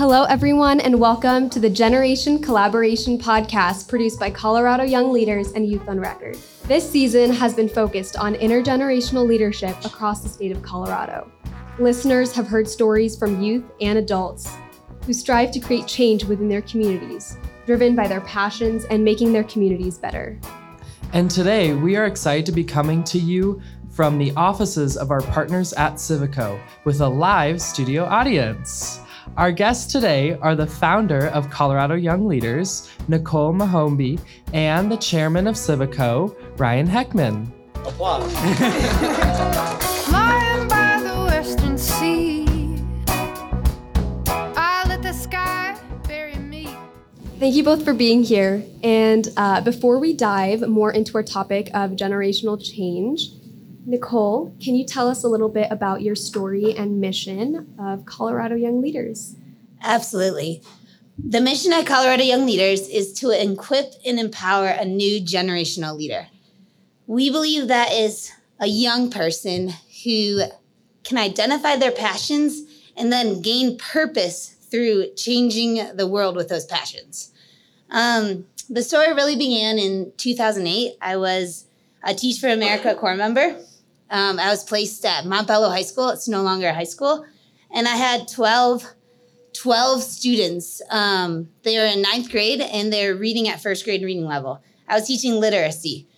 Hello, everyone, and welcome to the Generation Collaboration podcast produced by Colorado Young Leaders and Youth on Record. This season has been focused on intergenerational leadership across the state of Colorado. Listeners have heard stories from youth and adults who strive to create change within their communities, driven by their passions and making their communities better. And today, we are excited to be coming to you from the offices of our partners at Civico with a live studio audience. Our guests today are the founder of Colorado Young Leaders, Nicole Mahobian, and the chairman of Civico, Ryan Heckman. Applause. Flying by the western sea, I let the sky bury me. Thank you both for being here. And uh, before we dive more into our topic of generational change, Nicole, can you tell us a little bit about your story and mission of Colorado Young Leaders? Absolutely. The mission at Colorado Young Leaders is to equip and empower a new generational leader. We believe that is a young person who can identify their passions and then gain purpose through changing the world with those passions. Um, the story really began in 2008. I was a Teach for America Corps member. Um, I was placed at Montbello High School. It's no longer a high school. And I had 12, 12 students. Um, they were in ninth grade and they're reading at first grade reading level. I was teaching literacy.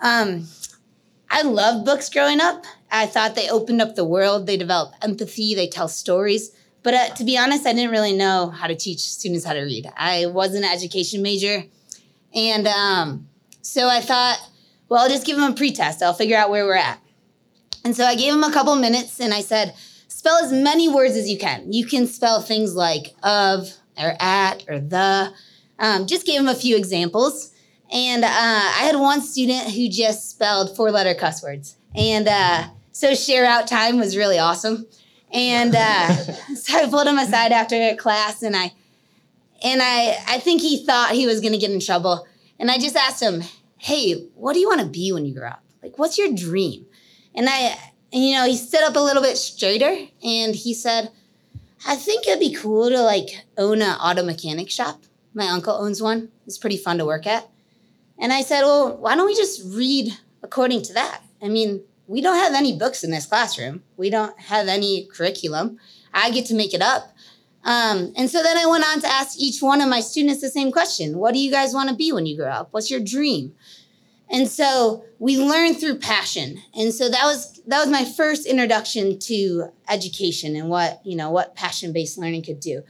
Um, I loved books growing up. I thought they opened up the world. They develop empathy. They tell stories. But uh, to be honest, I didn't really know how to teach students how to read. I was an education major. And um, so I thought, well, I'll just give them a pretest. I'll figure out where we're at. And so I gave him a couple minutes and I said, spell as many words as you can. You can spell things like of or at or the. Um, just gave him a few examples. And uh, I had one student who just spelled four letter cuss words. And uh, so share out time was really awesome. And uh, so I pulled him aside after class and I and I I think he thought he was gonna get in trouble. And I just asked him, hey, what do you want to be when you grow up? Like, what's your dream? And I, you know, he stood up a little bit straighter and he said, I think it'd be cool to like own an auto mechanic shop. My uncle owns one. It's pretty fun to work at. And I said, well, why don't we just read according to that? I mean, we don't have any books in this classroom. We don't have any curriculum. I get to make it up. Um, and so then I went on to ask each one of my students the same question What do you guys want to be when you grow up? What's your dream? And so we learn through passion. And so that was that was my first introduction to education and what, you know, what passion-based learning could do.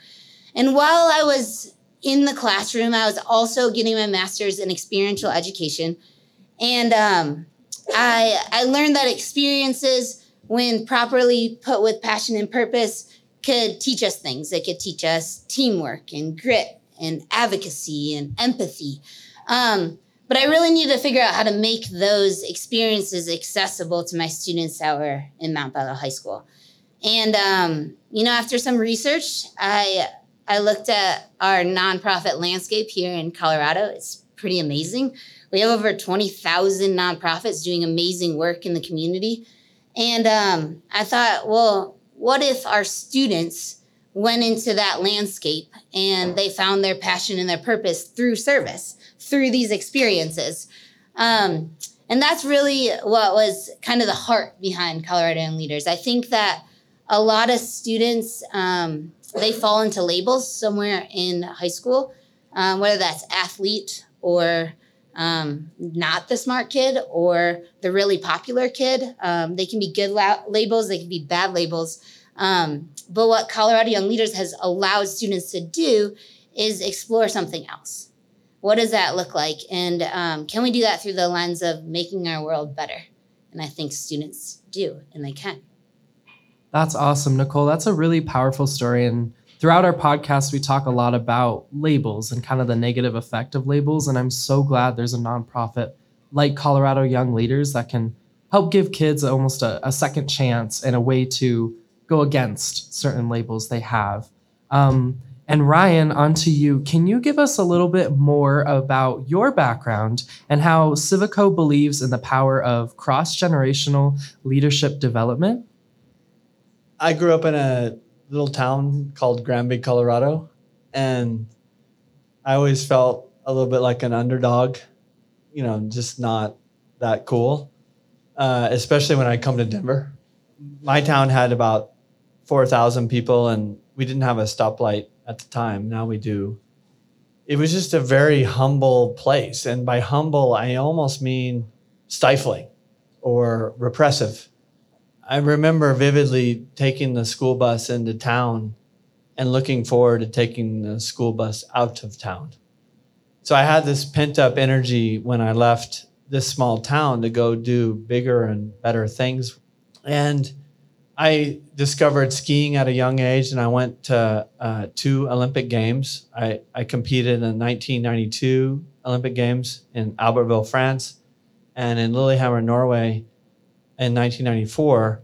And while I was in the classroom, I was also getting my master's in experiential education. And um, I, I learned that experiences, when properly put with passion and purpose, could teach us things. They could teach us teamwork and grit and advocacy and empathy. Um, but I really needed to figure out how to make those experiences accessible to my students that were in Montbello High School. And um, you know, after some research, I I looked at our nonprofit landscape here in Colorado. It's pretty amazing. We have over 20,000 nonprofits doing amazing work in the community. And um, I thought, well, what if our students went into that landscape and they found their passion and their purpose through service? through these experiences. Um, and that's really what was kind of the heart behind Colorado Young Leaders. I think that a lot of students um, they fall into labels somewhere in high school, um, whether that's athlete or um, not the smart kid or the really popular kid. Um, they can be good la- labels, they can be bad labels. Um, but what Colorado Young Leaders has allowed students to do is explore something else. What does that look like? And um, can we do that through the lens of making our world better? And I think students do, and they can. That's awesome, Nicole. That's a really powerful story. And throughout our podcast, we talk a lot about labels and kind of the negative effect of labels. And I'm so glad there's a nonprofit like Colorado Young Leaders that can help give kids almost a, a second chance and a way to go against certain labels they have. Um, and Ryan, onto you. Can you give us a little bit more about your background and how Civico believes in the power of cross generational leadership development? I grew up in a little town called Granby, Colorado, and I always felt a little bit like an underdog, you know, just not that cool, uh, especially when I come to Denver. My town had about 4,000 people, and we didn't have a stoplight at the time. Now we do. It was just a very humble place. And by humble, I almost mean stifling or repressive. I remember vividly taking the school bus into town and looking forward to taking the school bus out of town. So I had this pent up energy when I left this small town to go do bigger and better things. And I discovered skiing at a young age and I went to uh, two Olympic Games. I, I competed in the 1992 Olympic Games in Albertville, France, and in Lillehammer, Norway in 1994.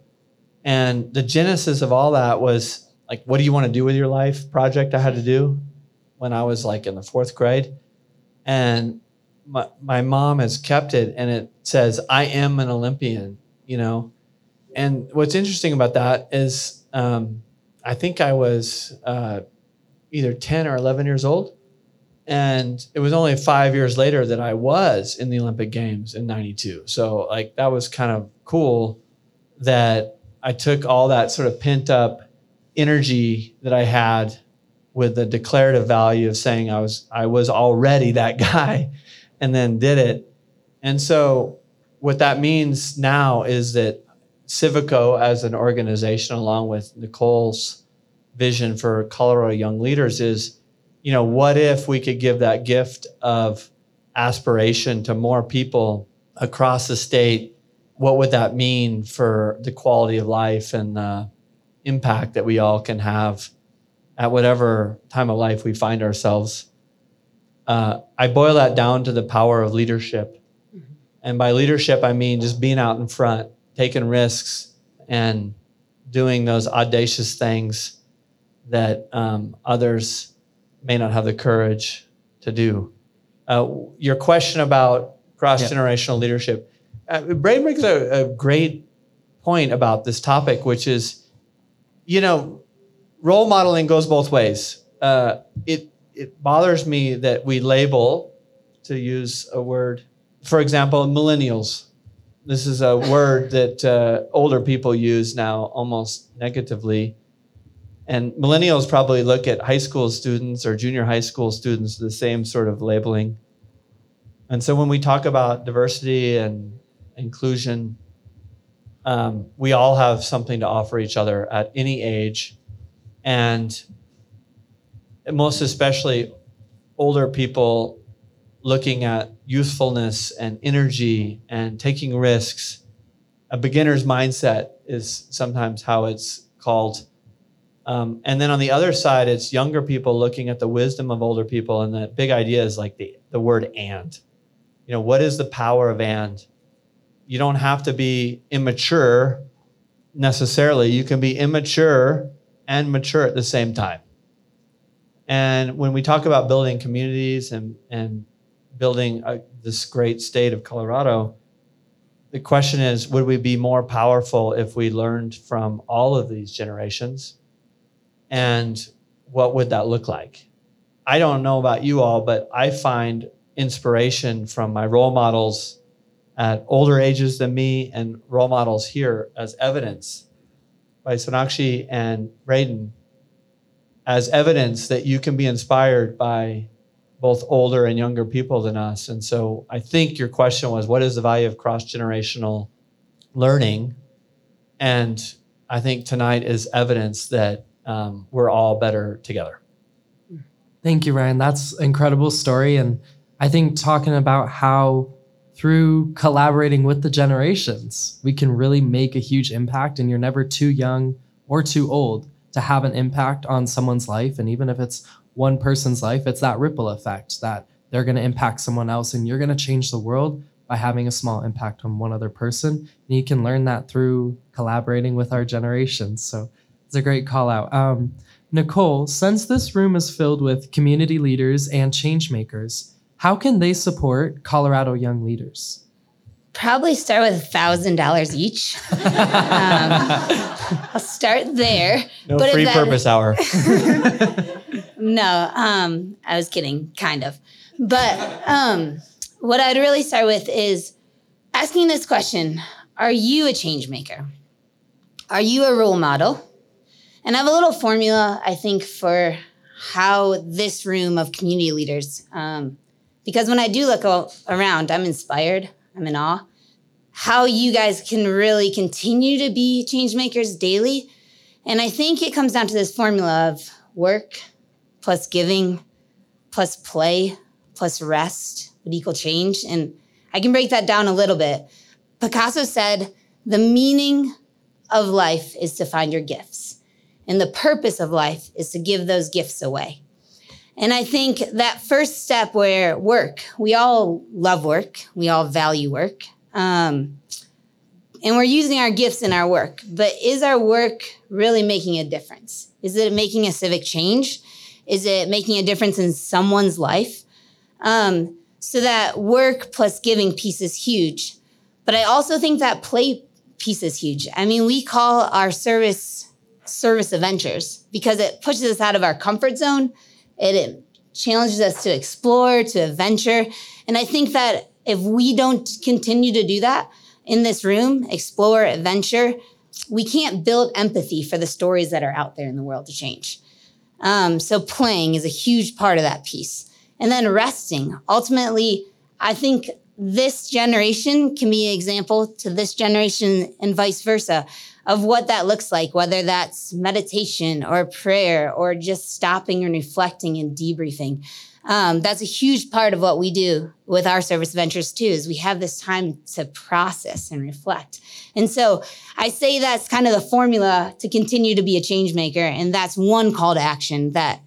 And the genesis of all that was like, what do you want to do with your life project I had to do when I was like in the fourth grade. And my, my mom has kept it and it says, I am an Olympian, you know? And what's interesting about that is um, I think I was uh, either 10 or 11 years old. And it was only five years later that I was in the Olympic Games in 92. So, like, that was kind of cool that I took all that sort of pent up energy that I had with the declarative value of saying I was I was already that guy and then did it. And so what that means now is that Civico as an organization along with Nicole's vision for Colorado young leaders is you know what if we could give that gift of aspiration to more people across the state what would that mean for the quality of life and the impact that we all can have at whatever time of life we find ourselves. Uh, I boil that down to the power of leadership. Mm-hmm. And by leadership, I mean just being out in front, taking risks, and doing those audacious things that um, others may not have the courage to do. Uh, your question about cross generational yeah. leadership, uh, Brayden brings a, a great point about this topic, which is, you know, role modeling goes both ways. Uh, it it bothers me that we label, to use a word, for example, millennials. This is a word that uh, older people use now almost negatively. And millennials probably look at high school students or junior high school students the same sort of labeling. And so when we talk about diversity and inclusion, um, we all have something to offer each other at any age and most especially older people looking at youthfulness and energy and taking risks. A beginner's mindset is sometimes how it's called. Um, and then on the other side, it's younger people looking at the wisdom of older people. And the big idea is like the, the word and. You know, what is the power of and? You don't have to be immature necessarily. You can be immature and mature at the same time. And when we talk about building communities and, and building a, this great state of Colorado, the question is would we be more powerful if we learned from all of these generations? And what would that look like? I don't know about you all, but I find inspiration from my role models at older ages than me and role models here as evidence by Sonakshi and Brayden as evidence that you can be inspired by both older and younger people than us. And so I think your question was what is the value of cross generational learning? And I think tonight is evidence that um, we're all better together. Thank you, Ryan. That's an incredible story. And I think talking about how through collaborating with the generations, we can really make a huge impact. And you're never too young or too old to have an impact on someone's life. And even if it's one person's life, it's that ripple effect that they're going to impact someone else and you're going to change the world by having a small impact on one other person. And you can learn that through collaborating with our generations. So it's a great call out. Um, Nicole, since this room is filled with community leaders and change makers, how can they support Colorado young leaders? Probably start with a thousand dollars each. um, I'll start there. No But free that- purpose hour. No, um, I was kidding, kind of. But um, what I'd really start with is asking this question Are you a change maker? Are you a role model? And I have a little formula, I think, for how this room of community leaders, um, because when I do look around, I'm inspired, I'm in awe. How you guys can really continue to be change makers daily. And I think it comes down to this formula of work, plus giving plus play plus rest would equal change. And I can break that down a little bit. Picasso said, the meaning of life is to find your gifts. And the purpose of life is to give those gifts away. And I think that first step where work, we all love work, we all value work. Um, and we're using our gifts in our work, but is our work really making a difference? Is it making a civic change? Is it making a difference in someone's life? Um, so that work plus giving piece is huge. But I also think that play piece is huge. I mean, we call our service service adventures because it pushes us out of our comfort zone. It, it challenges us to explore, to adventure. And I think that if we don't continue to do that in this room, explore, adventure, we can't build empathy for the stories that are out there in the world to change. Um, so playing is a huge part of that piece. And then resting. Ultimately, I think this generation can be an example to this generation and vice versa of what that looks like, whether that's meditation or prayer or just stopping and reflecting and debriefing. Um, that's a huge part of what we do with our service ventures too, is we have this time to process and reflect. And so I say that's kind of the formula to continue to be a change maker. And that's one call to action that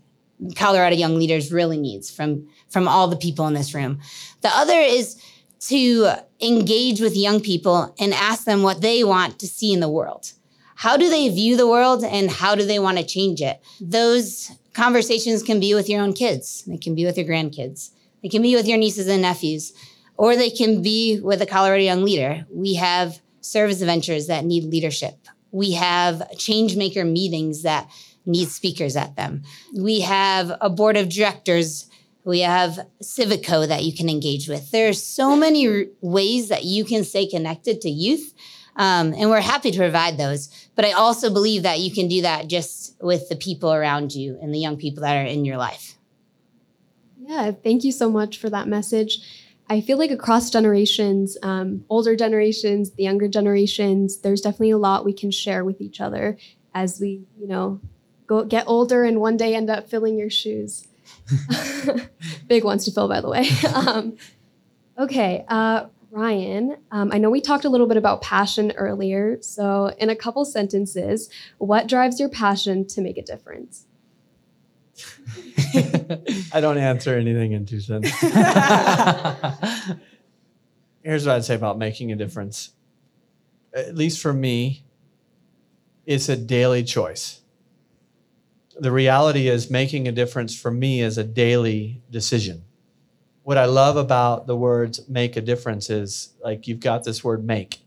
Colorado Young Leaders really needs from, from all the people in this room. The other is to engage with young people and ask them what they want to see in the world. How do they view the world and how do they want to change it? Those conversations can be with your own kids, they can be with your grandkids, they can be with your nieces and nephews, or they can be with a Colorado Young Leader. We have service ventures that need leadership. We have change maker meetings that need speakers at them. We have a board of directors. We have Civico that you can engage with. There are so many r- ways that you can stay connected to youth. Um, and we're happy to provide those. But I also believe that you can do that just with the people around you and the young people that are in your life. Yeah, thank you so much for that message. I feel like across generations, um, older generations, the younger generations, there's definitely a lot we can share with each other as we, you know, go get older and one day end up filling your shoes. Big ones to fill, by the way. um, okay, uh, Ryan, um, I know we talked a little bit about passion earlier. So, in a couple sentences, what drives your passion to make a difference? I don't answer anything in two sentences. Here's what I'd say about making a difference. At least for me, it's a daily choice. The reality is, making a difference for me is a daily decision. What I love about the words make a difference is like you've got this word make,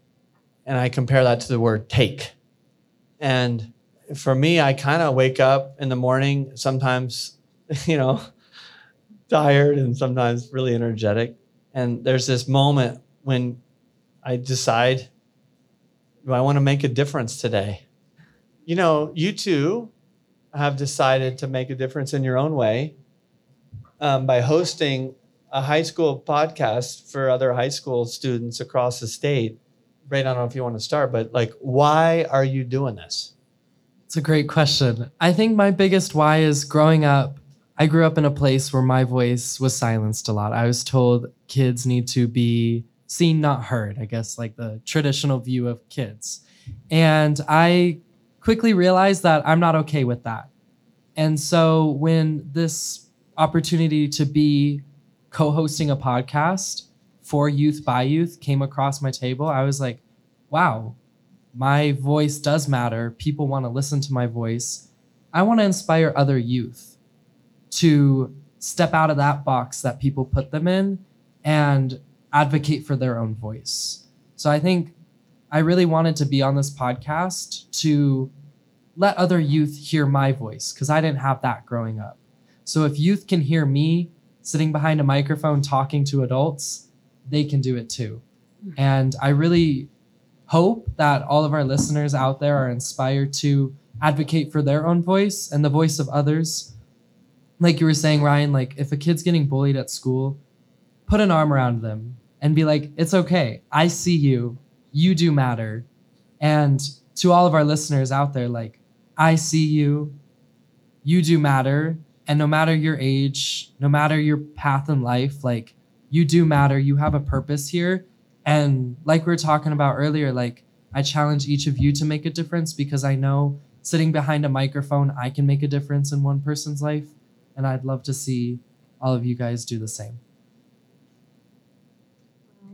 and I compare that to the word take. And for me, I kind of wake up in the morning, sometimes, you know, tired and sometimes really energetic. And there's this moment when I decide, do I want to make a difference today? You know, you too have decided to make a difference in your own way um, by hosting a high school podcast for other high school students across the state. Brayden, I don't know if you want to start, but like, why are you doing this? It's a great question. I think my biggest why is growing up. I grew up in a place where my voice was silenced a lot. I was told kids need to be seen, not heard, I guess, like the traditional view of kids. And I quickly realized that I'm not okay with that. And so when this opportunity to be co hosting a podcast for Youth by Youth came across my table, I was like, wow, my voice does matter. People want to listen to my voice. I want to inspire other youth to step out of that box that people put them in and advocate for their own voice. So I think I really wanted to be on this podcast to let other youth hear my voice because I didn't have that growing up. So if youth can hear me sitting behind a microphone talking to adults, they can do it too. And I really hope that all of our listeners out there are inspired to advocate for their own voice and the voice of others. Like you were saying, Ryan, like if a kid's getting bullied at school, put an arm around them and be like, it's okay. I see you. You do matter. And to all of our listeners out there, like, I see you. You do matter. And no matter your age, no matter your path in life, like, you do matter. You have a purpose here. And like we were talking about earlier, like, I challenge each of you to make a difference because I know sitting behind a microphone, I can make a difference in one person's life. And I'd love to see all of you guys do the same.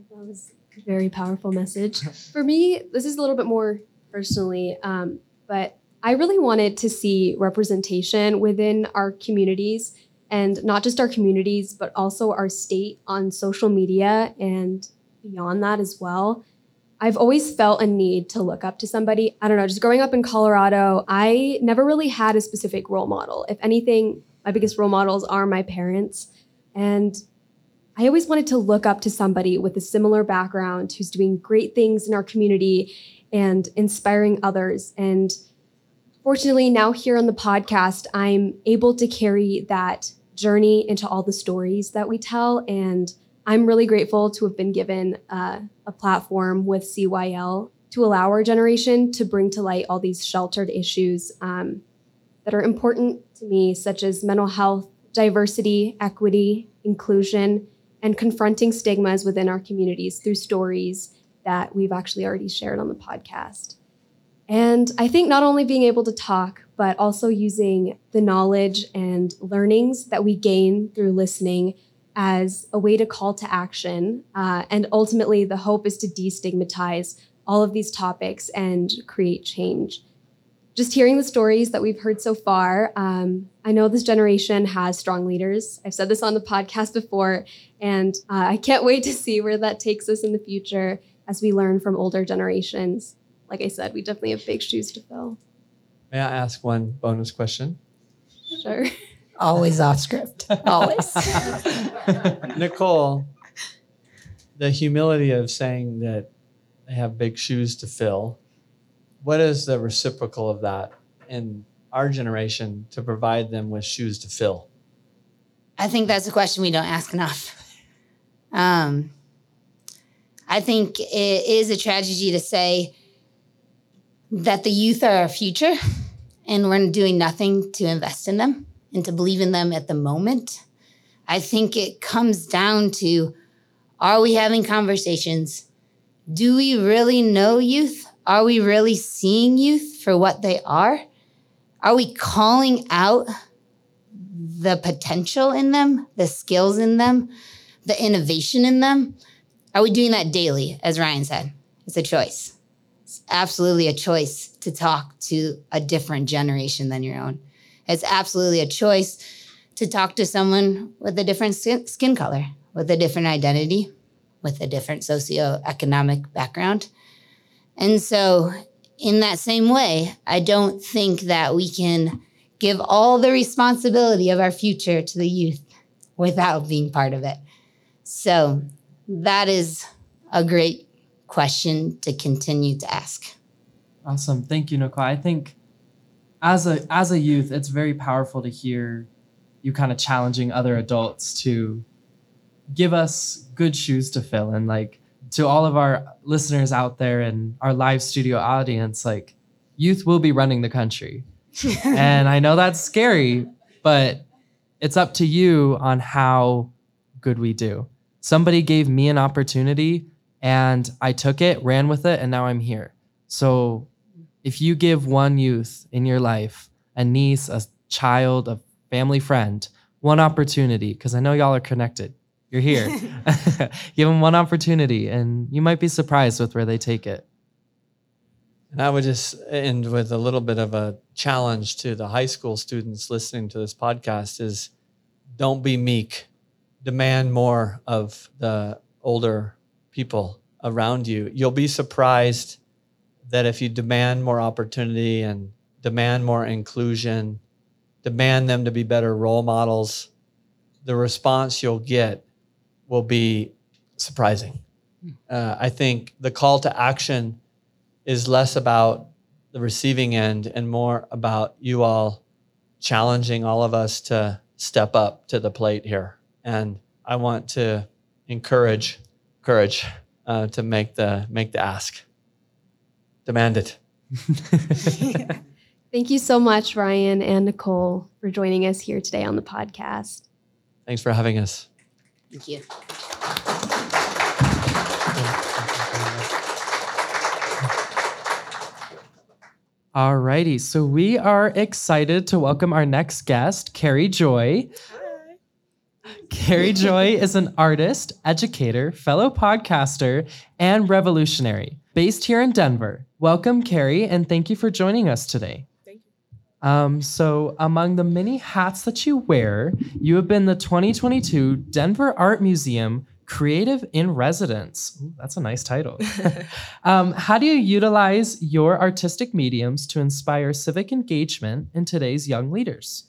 That was very powerful message. For me, this is a little bit more personally, um, but I really wanted to see representation within our communities and not just our communities, but also our state on social media and beyond that as well. I've always felt a need to look up to somebody. I don't know, just growing up in Colorado, I never really had a specific role model. If anything, my biggest role models are my parents. And I always wanted to look up to somebody with a similar background who's doing great things in our community and inspiring others. And fortunately, now here on the podcast, I'm able to carry that journey into all the stories that we tell. And I'm really grateful to have been given uh, a platform with CYL to allow our generation to bring to light all these sheltered issues um, that are important to me, such as mental health, diversity, equity, inclusion, and confronting stigmas within our communities through stories that we've actually already shared on the podcast. And I think not only being able to talk, but also using the knowledge and learnings that we gain through listening as a way to call to action. Uh, and ultimately, the hope is to destigmatize all of these topics and create change. Just hearing the stories that we've heard so far, um, I know this generation has strong leaders. I've said this on the podcast before, and uh, I can't wait to see where that takes us in the future as we learn from older generations. Like I said, we definitely have big shoes to fill. May I ask one bonus question? Sure. Always off script. Always. Nicole, the humility of saying that they have big shoes to fill, what is the reciprocal of that in our generation to provide them with shoes to fill? I think that's a question we don't ask enough. Um, I think it is a tragedy to say that the youth are our future and we're doing nothing to invest in them and to believe in them at the moment. I think it comes down to are we having conversations? Do we really know youth? Are we really seeing youth for what they are? Are we calling out the potential in them, the skills in them, the innovation in them? Are we doing that daily, as Ryan said? It's a choice. It's absolutely a choice to talk to a different generation than your own. It's absolutely a choice to talk to someone with a different skin, color, with a different identity, with a different socioeconomic background. And so, in that same way, I don't think that we can give all the responsibility of our future to the youth without being part of it. So, that is a great question to continue to ask. Awesome. Thank you, Nicole. I think as a as a youth, it's very powerful to hear you kind of challenging other adults to give us good shoes to fill and like to all of our listeners out there and our live studio audience, like youth will be running the country. and I know that's scary, but it's up to you on how good we do. Somebody gave me an opportunity and I took it, ran with it, and now I'm here. So if you give one youth in your life, a niece, a child, a family friend, one opportunity, because I know y'all are connected, you're here. give them one opportunity, and you might be surprised with where they take it. And I would just end with a little bit of a challenge to the high school students listening to this podcast is don't be meek. Demand more of the older people around you. You'll be surprised that if you demand more opportunity and demand more inclusion, demand them to be better role models, the response you'll get will be surprising. Uh, I think the call to action is less about the receiving end and more about you all challenging all of us to step up to the plate here. And I want to encourage courage uh, to make the make the ask. Demand it. Thank you so much, Ryan and Nicole, for joining us here today on the podcast. Thanks for having us. Thank you. All righty. so we are excited to welcome our next guest, Kerrie Joy. Kerrie Joy is an artist, educator, fellow podcaster, and revolutionary based here in Denver. Welcome, Kerrie, and thank you for joining us today. Um, so, among the many hats that you wear, you have been the 2022 Denver Art Museum Creative in Residence. Ooh, that's a nice title. um, how do you utilize your artistic mediums to inspire civic engagement in today's young leaders?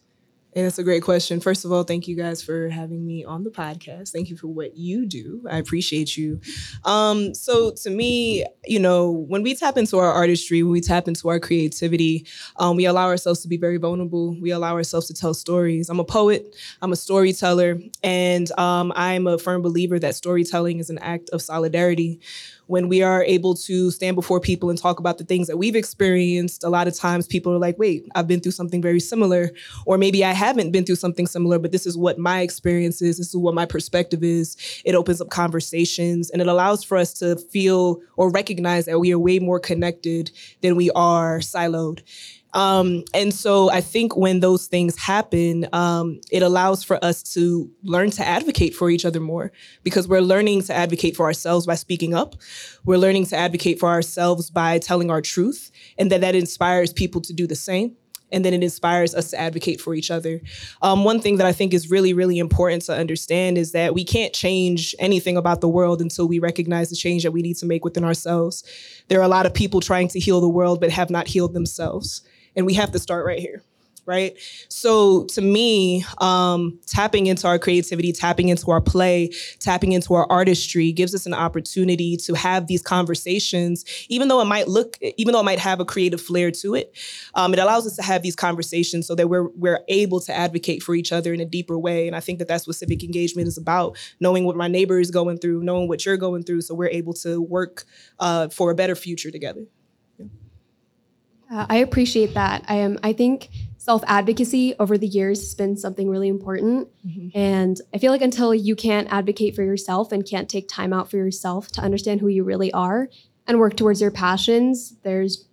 And that's a great question. First of all, thank you guys for having me on the podcast. Thank you for what you do. I appreciate you. Um, so, to me, you know, when we tap into our artistry, when we tap into our creativity, um, we allow ourselves to be very vulnerable. We allow ourselves to tell stories. I'm a poet, I'm a storyteller, and um, I'm a firm believer that storytelling is an act of solidarity when we are able to stand before people and talk about the things that we've experienced, a lot of times people are like, wait, I've been through something very similar. Or maybe I haven't been through something similar, but this is what my experience is. This is what my perspective is. It opens up conversations and it allows for us to feel or recognize that we are way more connected than we are siloed. Um, and so I think when those things happen, um, it allows for us to learn to advocate for each other more because we're learning to advocate for ourselves by speaking up. We're learning to advocate for ourselves by telling our truth, and that that inspires people to do the same. And then it inspires us to advocate for each other. Um, one thing that I think is really, really important to understand is that we can't change anything about the world until we recognize the change that we need to make within ourselves. There are a lot of people trying to heal the world, but have not healed themselves and we have to start right here right? So to me um, tapping into our creativity tapping into our play tapping into our artistry gives us an opportunity to have these conversations even though it might look even though it might have a creative flair to it um, it allows us to have these conversations so that we're we're able to advocate for each other in a deeper way. And i think that that's what civic engagement is about knowing what my neighbor is going through knowing what you're going through so we're able to work uh, for a better future together Uh, I appreciate that. I am. I think self advocacy over the years has been something really important, and I feel like until you can't advocate for yourself and can't take time out for yourself to understand who you really are and work towards your passions, there's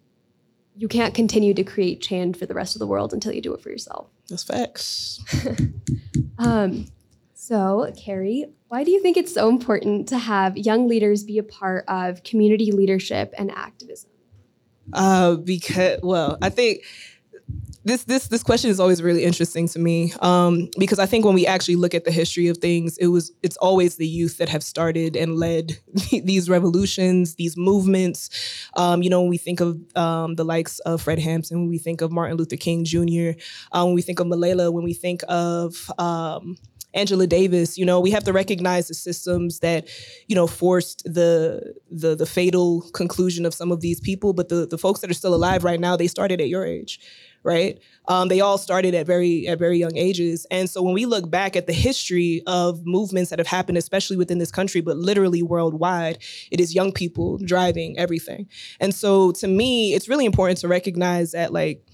you can't continue to create change for the rest of the world until you do it for yourself. that's facts Um, so, Kerrie, why do you think it's so important to have young leaders be a part of community leadership and activism? Uh, because well, I think this this this question is always really interesting to me um, because I think when we actually look at the history of things, it was it's always the youth that have started and led these revolutions, these movements. Um, you know, when we think of um, the likes of Fred Hampton, when we think of Martin Luther King Jr., uh, when we think of Malala, when we think of um, Angela Davis, you know, we have to recognize the systems that, you know, forced the the the fatal conclusion of some of these people. But the the folks that are still alive right now, they started at your age, right? Um, they all started at very at very young ages. And so when we look back at the history of movements that have happened, especially within this country, but literally worldwide, it is young people driving everything. And so to me, it's really important to recognize that like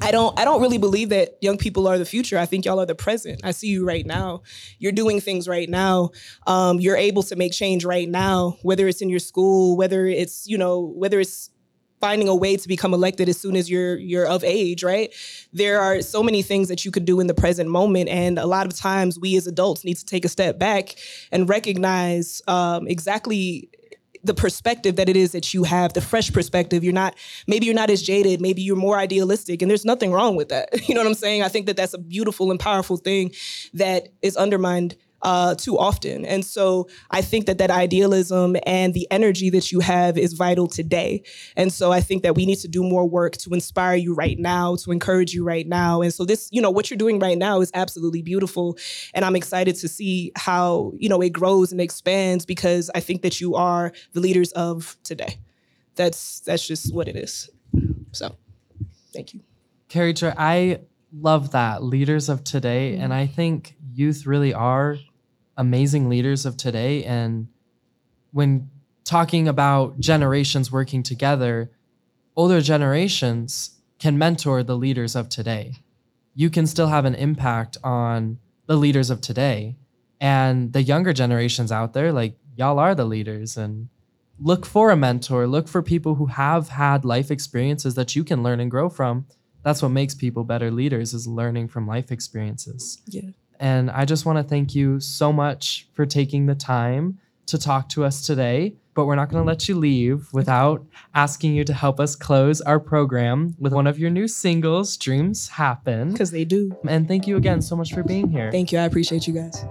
I don't I don't really believe that young people are the future. I think y'all are the present. I see you right now. You're doing things right now. Um, you're able to make change right now, whether it's in your school, whether it's, you know, whether it's finding a way to become elected as soon as you're you're of age, right? There are so many things that you could do in the present moment, and a lot of times we as adults need to take a step back and recognize um, exactly the perspective that it is that you have, the fresh perspective. You're not, maybe you're not as jaded, maybe you're more idealistic, and there's nothing wrong with that. You know what I'm saying? I think that that's a beautiful and powerful thing that is undermined uh, too often. And so I think that that idealism and the energy that you have is vital today. And so I think that we need to do more work to inspire you right now, to encourage you right now. And so this, you know, what you're doing right now is absolutely beautiful. And I'm excited to see how, you know, it grows and expands because I think that you are the leaders of today. That's that's just what it is. So thank you. Kerrie I love that. Leaders of today. And I think youth really are amazing leaders of today. And when talking about generations working together, older generations can mentor the leaders of today. You can still have an impact on the leaders of today. And the younger generations out there, like y'all are the leaders. And look for a mentor, look for people who have had life experiences that you can learn and grow from. That's what makes people better leaders is learning from life experiences. Yeah. And I just want to thank you so much for taking the time to talk to us today. But we're not going to let you leave without asking you to help us close our program with one of your new singles, Dreams Happen. Because they do. And thank you again so much for being here. Thank you. I appreciate you guys.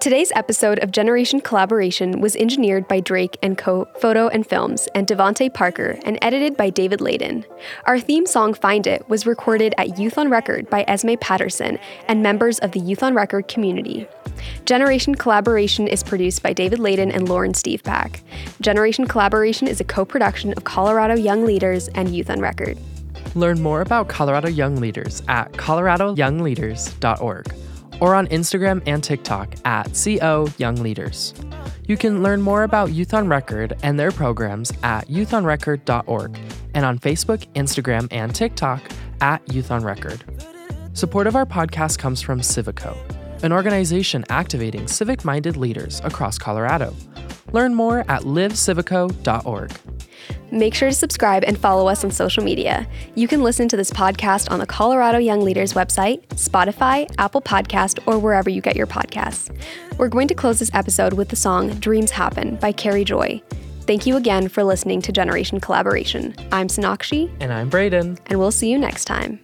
Today's episode of Generation Collaboration was engineered by Drake and Co. Photo and Films and Devonte Parker and edited by David Ladon. Our theme song Find It was recorded at Youth on Record by Esme Patterson and members of the Youth on Record community. Generation Collaboration is produced by David Ladon and Lauren Steavpack. Generation Collaboration is a co-production of Colorado Young Leaders and Youth on Record. Learn more about Colorado Young Leaders at coloradoyoungleaders.org or on Instagram and TikTok at CO Young Leaders. You can learn more about Youth on Record and their programs at youthonrecord.org and on Facebook, Instagram, and TikTok at Youth on Record. Support of our podcast comes from Civico, an organization activating civic minded leaders across Colorado. Learn more at livecivico.org. Make sure to subscribe and follow us on social media. You can listen to this podcast on the Colorado Young Leaders website, Spotify, Apple Podcast, or wherever you get your podcasts. We're going to close this episode with the song Dreams Happen by Kerrie Joy. Thank you again for listening to Generation Collaboration. I'm Sonakshi, And I'm Brayden. and we'll see you next time.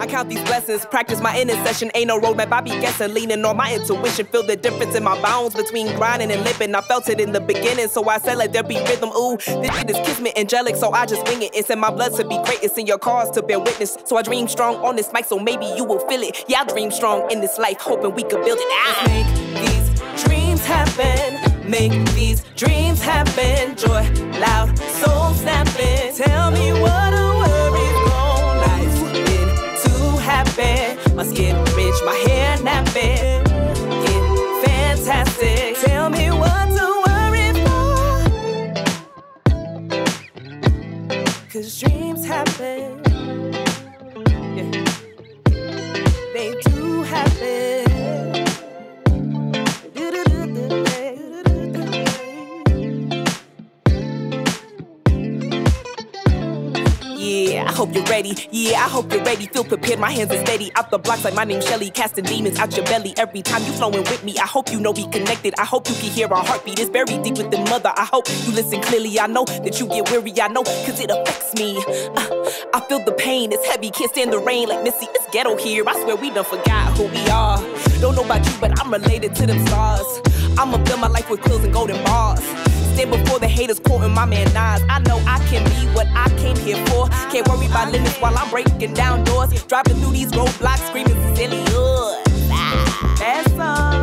I count these blessings, practice my intercession. Ain't no roadmap, I be guessing, leaning on my intuition. Feel the difference in my bounds between grinding and limping. I felt it in the beginning, so I said, let there be rhythm. Ooh, this shit is kismet angelic, so I just wing it. It's in my blood to be great, it's in your cause to bear witness. So I dream strong on this mic, so maybe you will feel it. Yeah, I dream strong in this life, hoping we could build it. Ah. Make these dreams happen, make these dreams happen. Joy, loud, soul snapping. Tell me what My rich, my hair napping. Get fantastic. Tell me what to worry for. Cause dreams happen. Hope you're ready. Yeah, I hope you're ready. Feel prepared, my hands are steady. Out the blocks like my name's Shelly. Casting demons out your belly every time you flowing with me. I hope you know we connected. I hope you can hear our heartbeat. It's buried deep within mother. I hope you listen clearly. I know that you get weary. I know, cause it affects me. Uh, I feel the pain. It's heavy. Can't stand the rain like Missy. It's ghetto here. I swear we done forgot who we are. Don't know about you, but I'm related to them stars. I'ma fill my life with quills and golden bars. Before the haters quoting my man Nas. I know I can be what I came here for. Can't worry about limits while I'm breaking down doors. Driving through these roadblocks, screaming silly. Ah, that's us.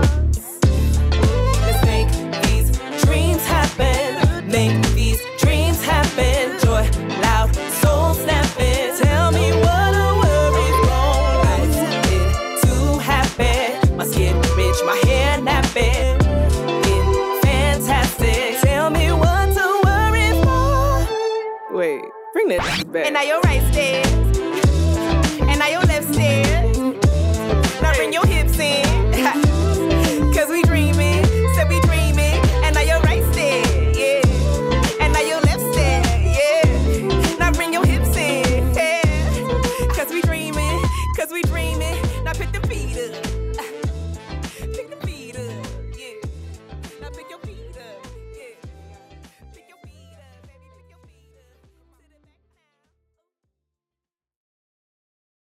And now you're right, Steve.